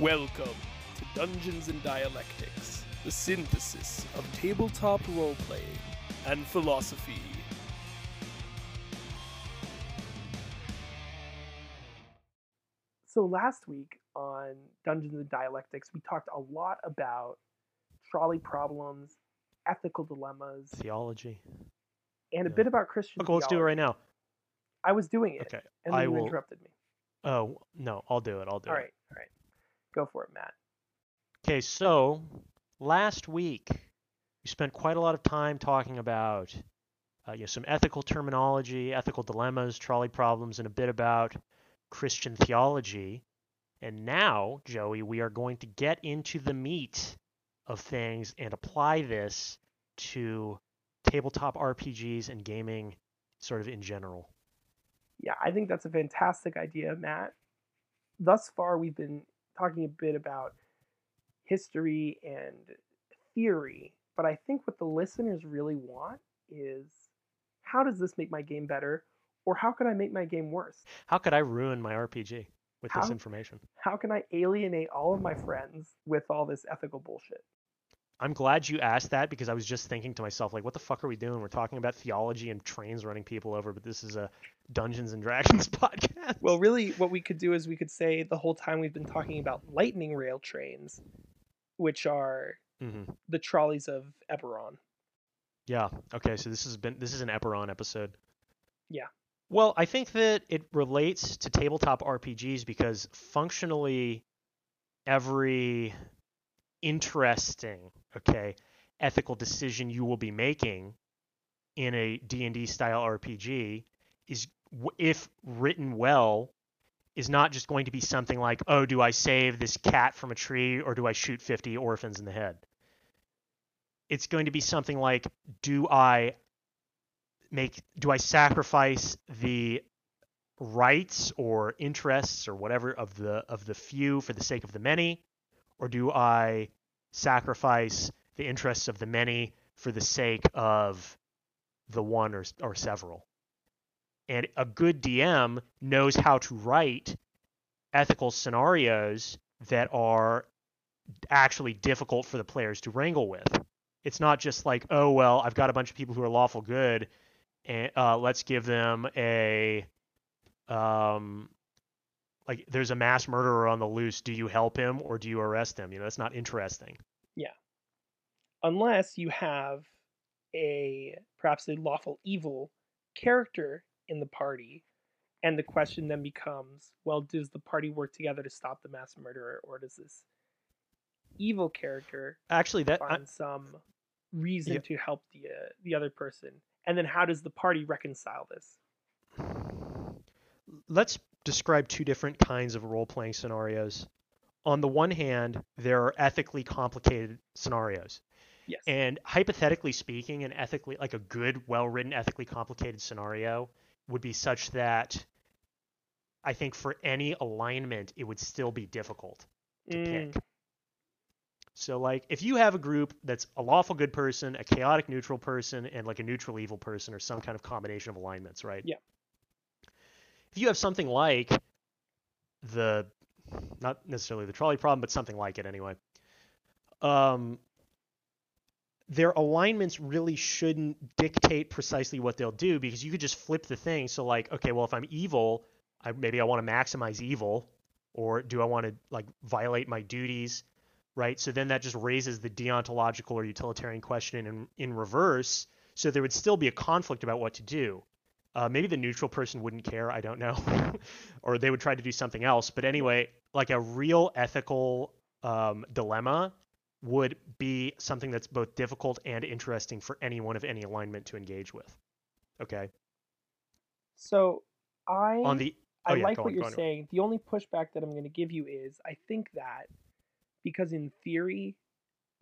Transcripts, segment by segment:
Welcome to Dungeons and Dialectics, the synthesis of tabletop role playing and philosophy. So last week on Dungeons and Dialectics, we talked a lot about trolley problems, ethical dilemmas, Theology. and a Yeah. bit about Christian. Okay, let's do it theology. right now. I was doing it, Okay. and then I you will. interrupted me. Oh no, I'll do it. I'll do All it. right, all right, go for it, Matt. Okay, so last week we spent quite a lot of time talking about uh, you know, some ethical terminology, ethical dilemmas, trolley problems, and a bit about Christian theology. And now, Joey, we are going to get into the meat of things and apply this to tabletop RPGs and gaming sort of in general. Yeah, I think that's a fantastic idea, Matt. Thus far, we've been talking a bit about history and theory, but I think what the listeners really want is how does this make my game better, or how can I make my game worse? How could I ruin my RPG with this information? How can I alienate all of my friends with all this ethical bullshit? I'm glad you asked that because I was just thinking to myself, like, what the fuck are we doing? We're talking about theology and trains running people over, but this is a Dungeons and Dragons podcast. Well, really, what we could do is we could say the whole time we've been talking about lightning rail trains, which are hmm the trolleys of Eberron. yeah. Okay, so this has been this is an Eberron episode. Yeah. Well, I think that it relates to tabletop RPGs because functionally every interesting, okay, ethical decision you will be making in a D&D style RPG is if written well is not just going to be something like, "Oh, do I save this cat from a tree or do I shoot 50 orphans in the head?" It's going to be something like, "Do I make do I sacrifice the rights or interests or whatever of the of the few for the sake of the many or do I sacrifice the interests of the many for the sake of the one or, or several? And a good DM knows how to write ethical scenarios that are actually difficult for the players to wrangle with. It's not just like, oh, well, I've got a bunch of people who are lawful good, and uh, let's give them a um, like there's a mass murderer on the loose do you help him or do you arrest him you know that's not interesting yeah Unless you have a perhaps a lawful evil character in the party, and the question then becomes, well, does the party work together to stop the mass murderer, or does this evil character actually that I, find some reason Yeah. to help the uh, the other person? And then how does the party reconcile this? let's describe two different kinds of role-playing scenarios on the one hand there are ethically complicated scenarios Yes. and hypothetically speaking an ethically like a good well-written ethically complicated scenario would be such that i think for any alignment it would still be difficult to Mm, pick. So like if you have a group that's a lawful good person, a chaotic neutral person, and like a neutral evil person or some kind of combination of alignments, right? Yeah. If you have something like the not necessarily the trolley problem, but something like it anyway. Um their alignments really shouldn't dictate precisely what they'll do because you could just flip the thing. So like, okay, well if I'm evil, I maybe I want to maximize evil or do I want to like violate my duties, right? So then that just raises the deontological or utilitarian question in in reverse. So there would still be a conflict about what to do. Uh, maybe the neutral person wouldn't care. I don't know, or they would try to do something else. But anyway, like a real ethical um, dilemma would be something that's both difficult and interesting for anyone of any alignment to engage with. Okay. So I On the I oh, yeah, like what on, you're go on. saying. The only pushback that I'm going to give you is I think that because in theory,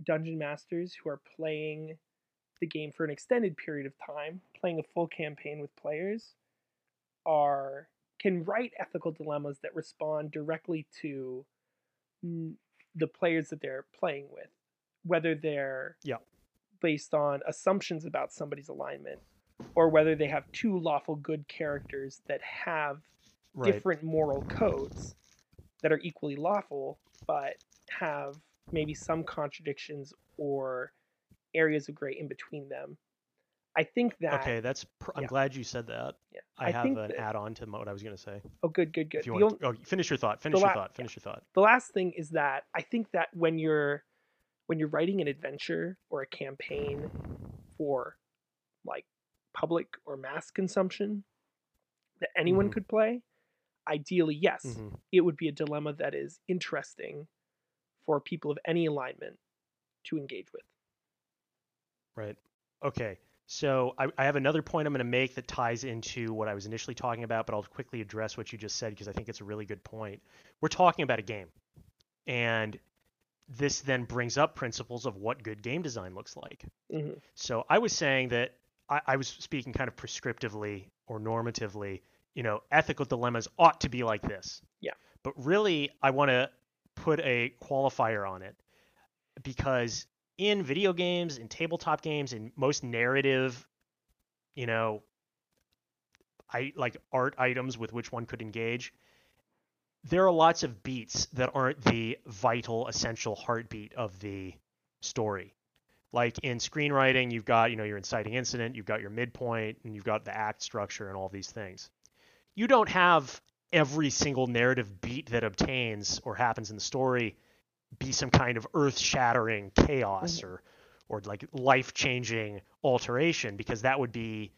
dungeon masters who are playing the game for an extended period of time, playing a full campaign with players, are can write ethical dilemmas that respond directly to the players that they're playing with, whether they're Yeah. based on assumptions about somebody's alignment or whether they have two lawful good characters that have Right. different moral codes. that are equally lawful, but have maybe some contradictions or areas of gray in between them. I think that. Okay, that's. Pr- I'm yeah. glad you said that. Yeah, I, I have an that- add-on to what I was going to say. Oh, good, good, good. If you want, oh, finish your thought. Finish la- your thought. Finish your thought. the last thing is that I think that when you're when you're writing an adventure or a campaign for like public or mass consumption that anyone Mhm. could play, ideally yes, Mhm. it would be a dilemma that is interesting for people of any alignment to engage with. Right. Okay. So I, I have another point I'm going to make that ties into what I was initially talking about, but I'll quickly address what you just said because I think it's a really good point. We're talking about a game, and this then brings up principles of what good game design looks like. Mhm. So I was saying that I, I was speaking kind of prescriptively or normatively. You know, ethical dilemmas ought to be like this. Yeah. But really, I want to put a qualifier on it because in video games, in tabletop games, in most narrative, you know, I like art items with which one could engage. There are lots of beats that aren't the vital, essential heartbeat of the story. Like in screenwriting, you've got, you know, your inciting incident, you've got your midpoint, and you've got the act structure and all these things. You don't have every single narrative beat that obtains or happens in the story be some kind of earth-shattering chaos Mhm. or or like life-changing alteration because that would be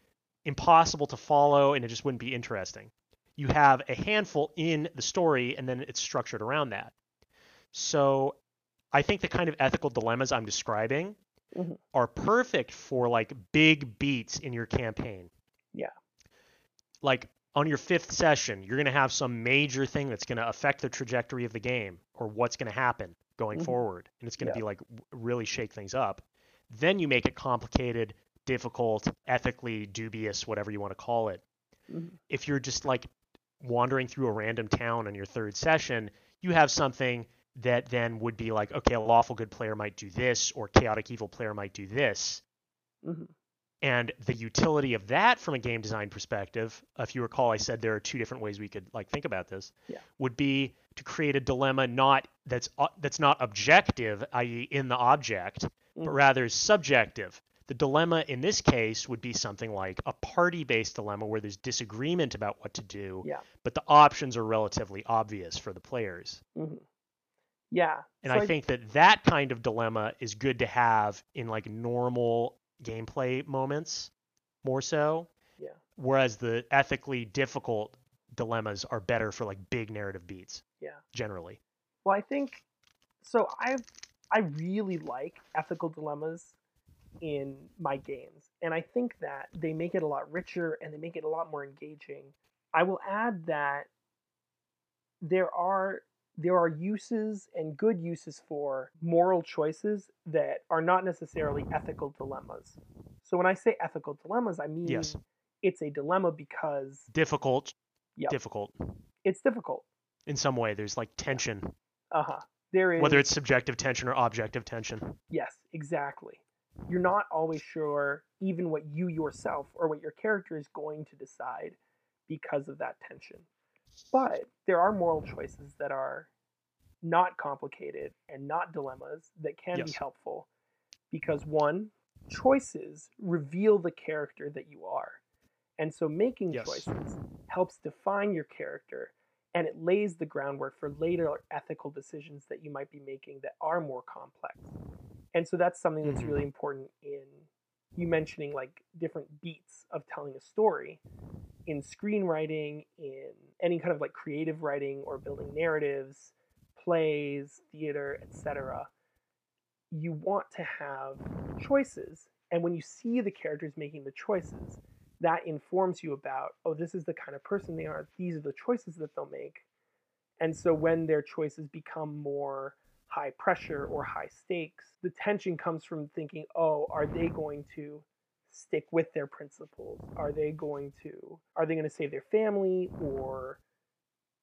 impossible to follow and it just wouldn't be interesting. You have a handful in the story and then it's structured around that. So I think the kind of ethical dilemmas I'm describing Mhm. are perfect for like big beats in your campaign. Yeah. Like on your fifth session, you're going to have some major thing that's going to affect the trajectory of the game or what's going to happen going Mhm. forward. And it's going to Yeah. be like really shake things up. Then you make it complicated, difficult, ethically dubious, whatever you want to call it. Mhm. If you're just like wandering through a random town on your third session, you have something that then would be like, okay, a lawful good player might do this, or chaotic evil player might do this. Mhm. And the utility of that from a game design perspective, if you recall, I said there are two different ways we could like think about this. Yeah. Would be to create a dilemma not that's uh, that's not objective, i.e., in the object, but Mhm. rather subjective. The dilemma in this case would be something like a party-based dilemma where there's disagreement about what to do, Yeah. but the options are relatively obvious for the players. Mhm. Yeah. And So I think that that kind of dilemma is good to have in like normal gameplay moments more so. Yeah. Whereas the ethically difficult dilemmas are better for like big narrative beats Yeah. generally. Well, I think so. I I really like ethical dilemmas in my games, and I think that they make it a lot richer and they make it a lot more engaging. I will add that there are there are uses and good uses for moral choices that are not necessarily ethical dilemmas. So when I say ethical dilemmas, I mean Yes. it's a dilemma because Difficult, Yep. difficult it's difficult. in some way. There's like tension, Uh huh. There is whether it's subjective tension or objective tension. Yes, exactly. You're not always sure even what you yourself or what your character is going to decide because of that tension. But there are moral choices that are not complicated and not dilemmas that can be helpful because one, choices reveal the character that you are. And so making Yes. choices helps define your character and it lays the groundwork for later ethical decisions that you might be making that are more complex. And so that's something that's Mhm. really important in you mentioning like different beats of telling a story in screenwriting, in any kind of like creative writing or building narratives, plays, theater, etc. You want to have choices. And when you see the characters making the choices, that informs you about, oh, this is the kind of person they are. These are the choices that they'll make. And so when their choices become more high pressure or high stakes, the tension comes from thinking, oh, are they going to stick with their principles? Are they going to are they going to save their family or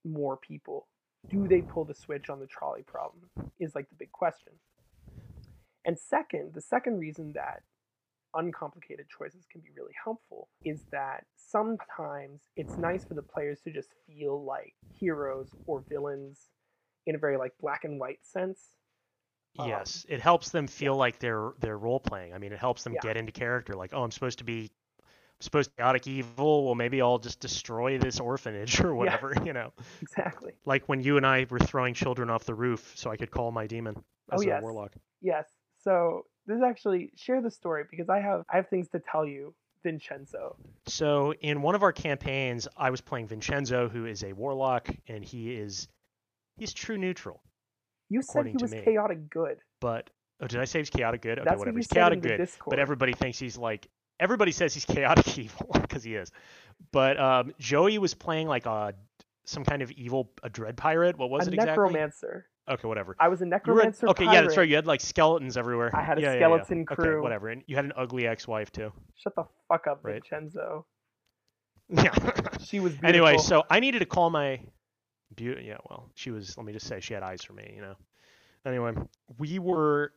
more people? Do they pull the switch on the trolley problem? Is like the big question. And second, the second reason that uncomplicated choices can be really helpful is that sometimes it's nice for the players to just feel like heroes or villains in a very like black and white sense. Um, Yes, it helps them feel like they're they're role playing. I mean, it helps them Yeah. get into character. Like, oh, I'm supposed to be I'm supposed to be chaotic evil. Well, maybe I'll just destroy this orphanage or whatever. You know, Exactly. like when you and I were throwing children off the roof, so I could call my demon Oh, as a yes. warlock. Yes. So this is actually share the story because I have I have things to tell you, Vincenzo. So in one of our campaigns, I was playing Vincenzo, who is a warlock, and he is he's true neutral. You said he was me. chaotic good. But oh, did I say he's chaotic good? Okay, That's whatever. what He's chaotic good. But everybody thinks he's like everybody says he's chaotic evil because he is. But um, Joey was playing like a some kind of evil a dread pirate. What was a it exactly? A necromancer. Okay, whatever. I was a were necromancer. an- okay, yeah, that's right. You had like skeletons everywhere. I had a Yeah, yeah, yeah. skeleton Okay, crew. whatever. And you had an ugly ex-wife too. Shut the fuck up, Right. Vincenzo. Yeah. She was beautiful. anyway, so I needed to call my beauty. Yeah, well, she was. Let me just say, she had eyes for me. You know. Anyway, we were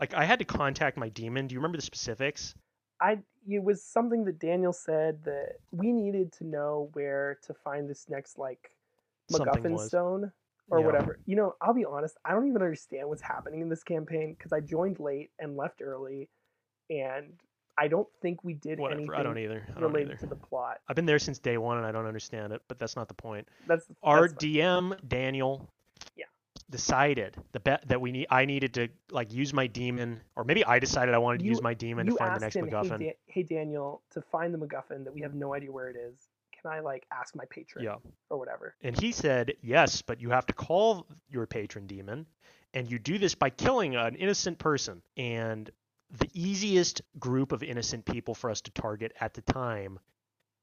like, I had to contact my demon. Do you remember the specifics? I it was something that Daniel said that we needed to know where to find this next like MacGuffin stone or Yeah. whatever. You know, I'll be honest, I don't even understand what's happening in this campaign because I joined late and left early, and I don't think we did Whatever. anything I don't either. I don't related either. to the plot. I've been there since day one and I don't understand it, but that's not the point. That's Our fine. DM Daniel Yeah. decided the bet that we need I needed to like use my demon or maybe I decided I wanted to You- use my demon to find the next him, MacGuffin. Hey, da- hey Daniel, to find the MacGuffin that we have no idea where it is. Can I like ask my patron Yeah. or whatever? And he said, "Yes, but you have to call your patron demon and you do this by killing an innocent person." And the easiest group of innocent people for us to target at the time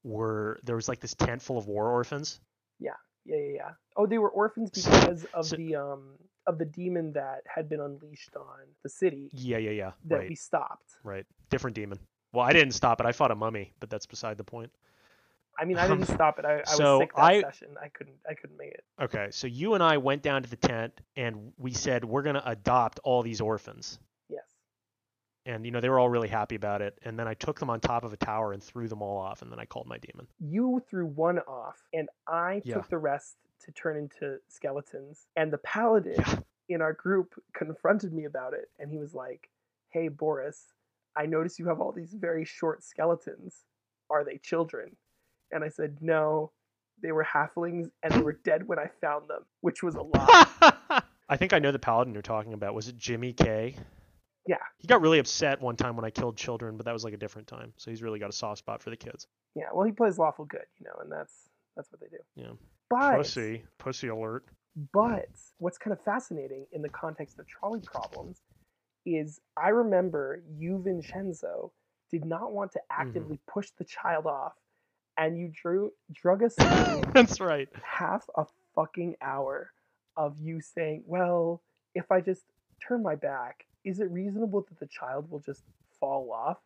were there was like this tent full of war orphans. Yeah, yeah, yeah. yeah. Oh, they were orphans because of So- the um of the demon that had been unleashed on the city Yeah, yeah, yeah. that right. we stopped. Right. Different demon. Well, I didn't stop it. I fought a mummy, but that's beside the point. I mean, I um, didn't stop it. I, I So was sick that I- session. I couldn't. I couldn't make it. Okay, so you and I went down to the tent and we said we're going to adopt all these orphans. Yes. And you know, they were all really happy about it. And then I took them on top of a tower and threw them all off and then I called my demon. You threw one off, and I Yeah. took the rest to turn into skeletons. And the paladin Yeah. in our group confronted me about it, and he was like, "Hey, Boris, I notice you have all these very short skeletons. Are they children?" And I said, "No." They were halflings and they were dead when I found them, which was a lie. I think I know the paladin you're talking about. Was it Jimmy K? Yeah. He got really upset one time when I killed children, but that was like a different time. So he's really got a soft spot for the kids. Yeah, well, he plays lawful good, you know, and that's that's what they do. Yeah. But Pussy. Pussy alert. but what's kind of fascinating in the context of trolley problems is I remember you, Vincenzo, did not want to Mm-hmm. actively push the child off, and you drew drug us That's right. half a fucking hour of you saying, "Well, if I just turn my back, is it reasonable that the child will just fall off?"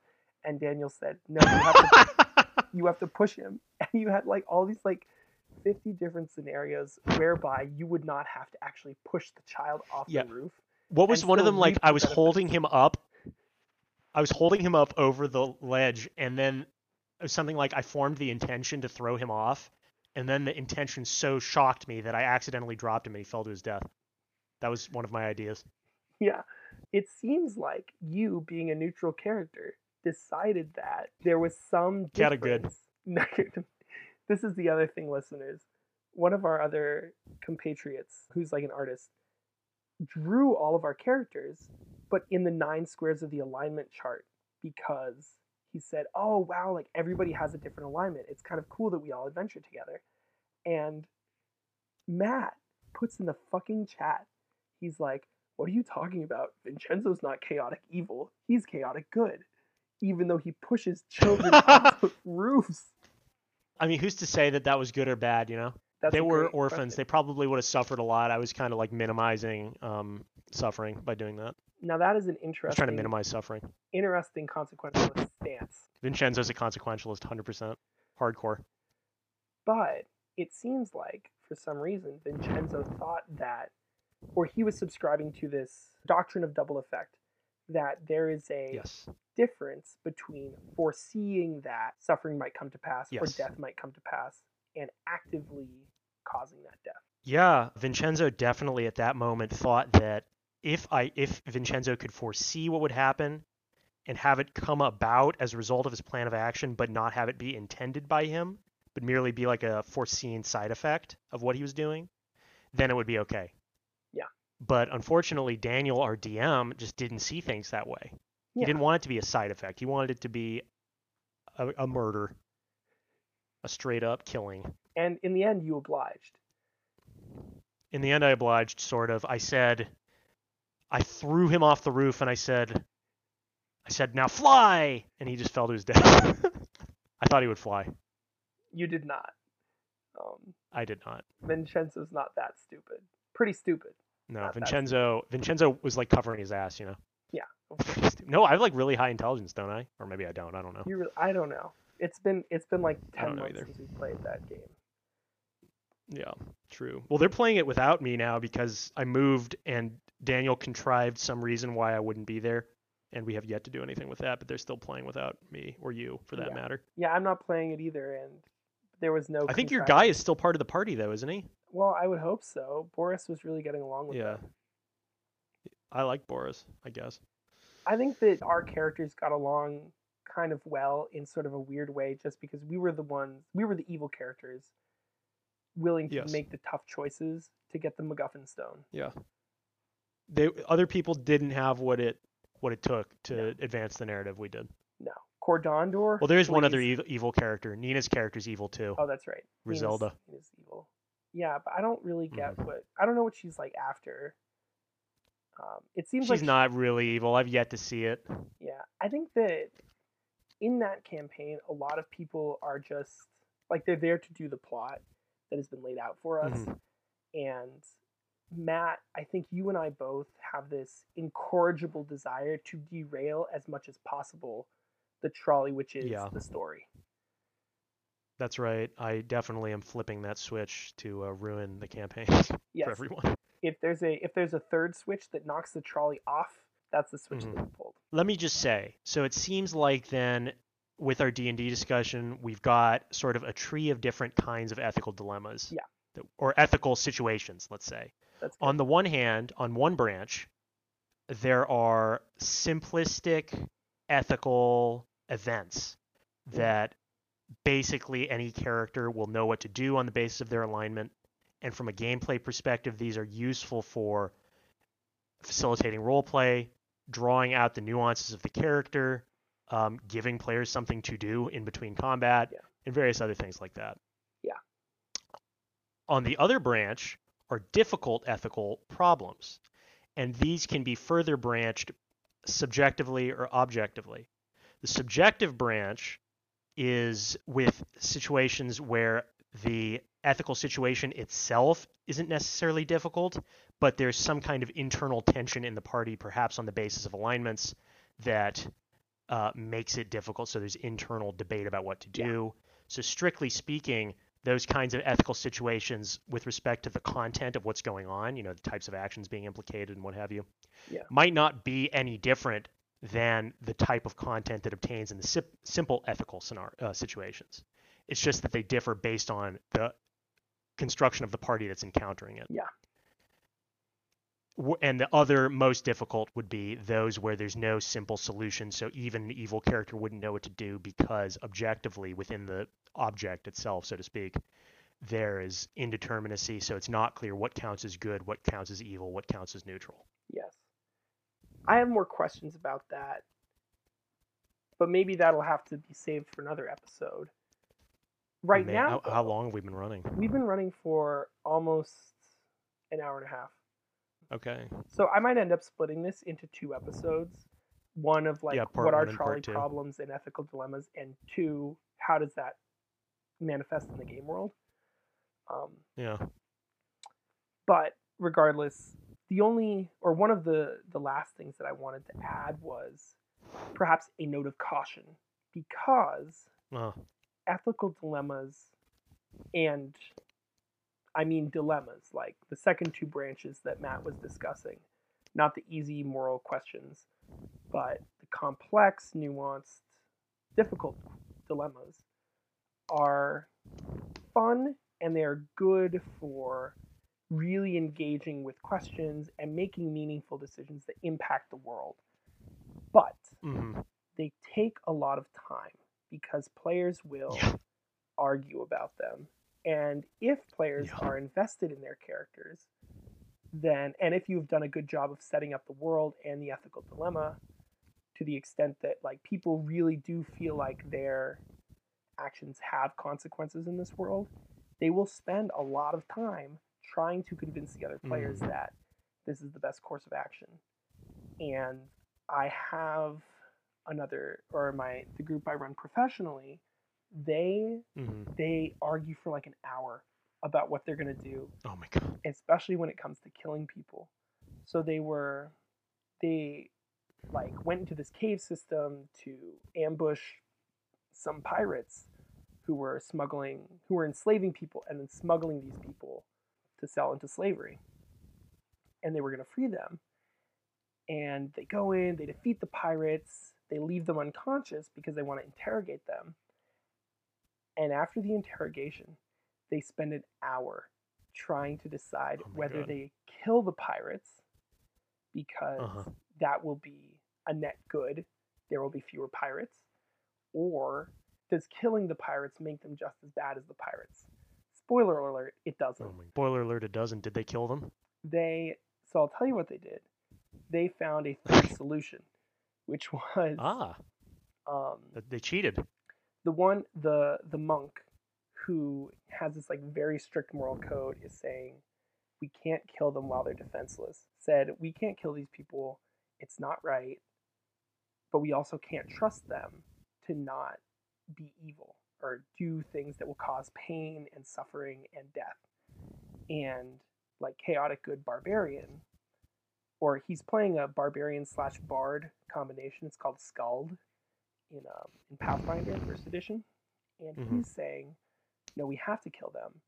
And Daniel said, "No, you have to you have to push him and you had like all these like 50 different scenarios whereby you would not have to actually push the child off Yeah. the roof What was one of them like I was holding him up I was holding him up over the ledge and then something like I formed the intention to throw him off and then the intention so shocked me that I accidentally dropped him and he fell to his death. That was one of my ideas. yeah it seems like you being a neutral character decided that there was some Got it good. this is the other thing listeners one of our other compatriots who's like an artist drew all of our characters but in the nine squares of the alignment chart because he said oh wow like everybody has a different alignment. It's kind of cool that we all adventure together. And matt puts in the fucking chat he's like what are you talking about? Vincenzo's not chaotic evil. He's chaotic good. Even though he pushes children off of roofs. I mean, who's to say that that was good or bad, you know? That's they were orphans. question. They probably would have suffered a lot. I was kind of like minimizing um, suffering by doing that. Now that is an interesting, trying to minimize suffering. interesting consequentialist stance. Vincenzo's a consequentialist, 100%. Hardcore. But it seems like, for some reason, Vincenzo thought that, or he was subscribing to this doctrine of double effect, that there is a Yes. difference between foreseeing that suffering might come to pass or death might come to pass and actively causing that death. Yeah, Vincenzo definitely at that moment thought that if I if Vincenzo could foresee what would happen and have it come about as a result of his plan of action, but not have it be intended by him, but merely be like a foreseen side effect of what he was doing, then it would be okay. Yeah. But unfortunately, Daniel, our DM, just didn't see things that way. He didn't want it to be a side effect. He wanted it to be a, a murder, a straight up killing. And in the end, you obliged. In the end, I obliged, sort of. I said, I threw him off the roof and I said, I said, now fly! And he just fell to his death. I thought he would fly. You did not. Um, I did not. Vincenzo's not that stupid. Pretty stupid. No, Not Vincenzo. Vincenzo was like covering his ass, you know. Yeah. No, I have like really high intelligence, don't I? Or maybe I don't. I don't know. You really, I don't know. It's been it's been like ten months either. since we played that game. Yeah, true. Well, they're playing it without me now because I moved and Daniel contrived some reason why I wouldn't be there, and we have yet to do anything with that. But they're still playing without me or you, for that Yeah. matter. Yeah, I'm not playing it either, and there was no. I think your guy is still part of the party, though, isn't he? Well, I would hope so. Boris was really getting along with Yeah. them. I like Boris, I guess. I think that our characters got along kind of well in sort of a weird way, just because we were the ones, we were the evil characters, willing to Yes. make the tough choices to get the MacGuffin stone. Yeah. They other people didn't have what it what it took to No. advance the narrative we did. No, Cordondor. Well, there is one other evil, evil character. Nina's character's evil too. Oh, that's right. Griselda. Nina's evil. Yeah, but I don't really get Mhm. what I don't know what she's like after. Um, it seems She's like she- not really evil. I've yet to see it. Yeah, I think that in that campaign, a lot of people are just like they're there to do the plot that has been laid out for us. Mhm. And Matt, I think you and I both have this incorrigible desire to derail as much as possible the trolley, which is Yeah. the story. That's right. I definitely am flipping that switch to uh, ruin the campaign Yes, for everyone. if there's a if there's a third switch that knocks the trolley off, that's the switch Mhm. that we pulled. Let me just say. So it seems like then with our D&D discussion, we've got sort of a tree of different kinds of ethical dilemmas. Yeah. that- Or ethical situations, let's say. That's good. on the one hand, on one branch, there are simplistic ethical events mm. that basically any character will know what to do on the basis of their alignment. And from a gameplay perspective, these are useful for facilitating roleplay, drawing out the nuances of the character, um, giving players something to do in between combat, Yeah. and various other things like that. Yeah. On the other branch are difficult ethical problems, and these can be further branched subjectively or objectively. The subjective branch is with situations where the ethical situation itself isn't necessarily difficult, but there's some kind of internal tension in the party, perhaps on the basis of alignments, that uh, makes it difficult. So there's internal debate about what to Yeah. do. So, strictly speaking, those kinds of ethical situations with respect to the content of what's going on, you know, the types of actions being implicated and what have you, Yeah. might not be any different than the type of content that obtains in the sim- simple ethical scenario, uh, situations. It's just that they differ based on the construction of the party that's encountering it. Yeah. And the other most difficult would be those where there's no simple solution, so even an evil character wouldn't know what to do because objectively within the object itself, so to speak, there is indeterminacy, so it's not clear what counts as good, what counts as evil, what counts as neutral. Yes. I have more questions about that, but maybe that'll have to be saved for another episode. Right Man, now, how, how long have we been running? we've been running for almost an hour and a half. Okay. So I might end up splitting this into two episodes. One of like Yeah, what are one and part trolley problems and ethical dilemmas, and two, how does that manifest in the game world? Um, Yeah. but regardless, the only or one of the the last things that I wanted to add was perhaps a note of caution because Uh, ethical dilemmas and I mean dilemmas like the second two branches that Matt was discussing, not the easy moral questions, but the complex, nuanced, difficult dilemmas are fun and they are good for really engaging with questions and making meaningful decisions that impact the world. But hmm they take a lot of time because players will Yeah. argue about them. And if players Yeah. are invested in their characters, then, and if you've done a good job of setting up the world and the ethical dilemma to the extent that, like, people really do feel like their actions have consequences in this world, they will spend a lot of time trying to convince the other players Mhm. that this is the best course of action. And I have another or my the group I run professionally, they hmm they argue for like an hour about what they're gonna do, Oh my god. especially when it comes to killing people. So they were they like went into this cave system to ambush some pirates who were smuggling who were enslaving people and then smuggling these people to sell into slavery. And they were gonna free them. And they go in, they defeat the pirates, they leave them unconscious because they want to interrogate them. And after the interrogation, they spend an hour trying to decide Oh whether God. they kill the pirates because Uh-huh. that will be a net good. There will be fewer pirates. Or does killing the pirates make them just as bad as the pirates? Spoiler alert, it doesn't. Oh. Spoiler alert! It doesn't. Did they kill them? They so I'll tell you what they did. They found a third solution, which was Ah, um, they cheated. The one the the monk who has this like very strict moral code is saying we can't kill them while they're defenseless. Said we can't kill these people. It's not right. But we also can't trust them to not be evil or do things that will cause pain and suffering and death. And like chaotic good barbarian or he's playing a barbarian slash bard combination. It's called skald in um, in Pathfinder First Edition, and Mhm. he's saying, "No, we have to kill them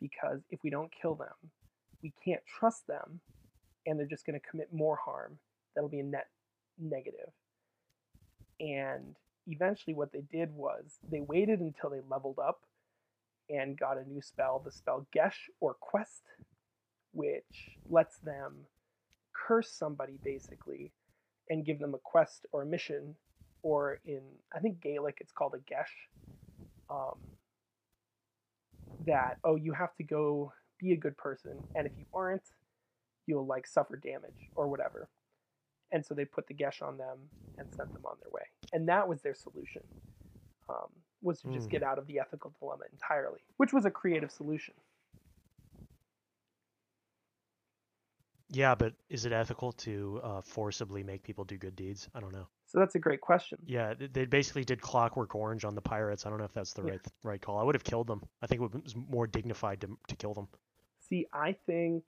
because if we don't kill them, we can't trust them, and they're just going to commit more harm. That'll be a net negative." And eventually, what they did was they waited until they leveled up and got a new spell, the spell Geas or Quest, which lets them curse somebody basically and give them a quest or a mission or in I think Gaelic it's called a geas. Um, that oh you have to go be a good person, and if you aren't, you'll like suffer damage or whatever. And so they put the geas on them and sent them on their way, and that was their solution. Um, was to just Hmm. get out of the ethical dilemma entirely, which was a creative solution. Yeah, but is it ethical to uh, forcibly make people do good deeds? I don't know. So that's a great question. Yeah, they basically did Clockwork Orange on the pirates. I don't know if that's the Yeah. right right call. I would have killed them. I think it was more dignified to to kill them. See, I think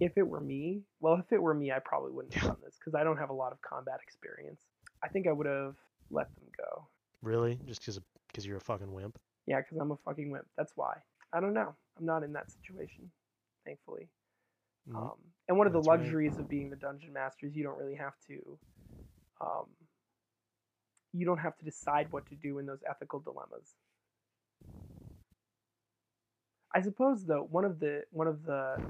if it were me, well, if it were me, I probably wouldn't have done this because I don't have a lot of combat experience. I think I would have let them go. Really? Just because because you're a fucking wimp? Yeah, because I'm a fucking wimp. That's why. I don't know. I'm not in that situation, thankfully. Mhm. Um, and one of the That's right. luxuries of being the dungeon master is you don't really have to. Um, you don't have to decide what to do in those ethical dilemmas. I suppose though one of the one of the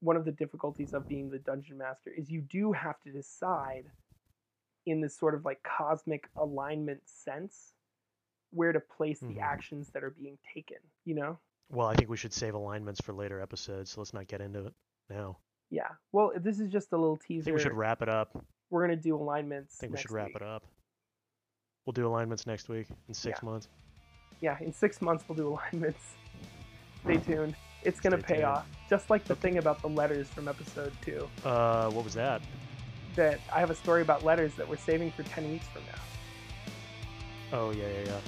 one of the difficulties of being the dungeon master is you do have to decide in this sort of like cosmic alignment sense where to place the Mhm. actions that are being taken, you know? Well, I think we should save alignments for later episodes, so let's not get into it now. Yeah. Well, this is just a little teaser. I think we should wrap it up. We're gonna do alignments. I think we should wrap week. it up. We'll do alignments next week in six Yeah. months. Yeah, in six months we'll do alignments. Stay tuned. It's gonna Stay pay tuned. off. Just like the thing about the letters from episode two. Uh, what was that? That I have a story about letters that we're saving for ten weeks from now. Oh yeah, yeah, yeah.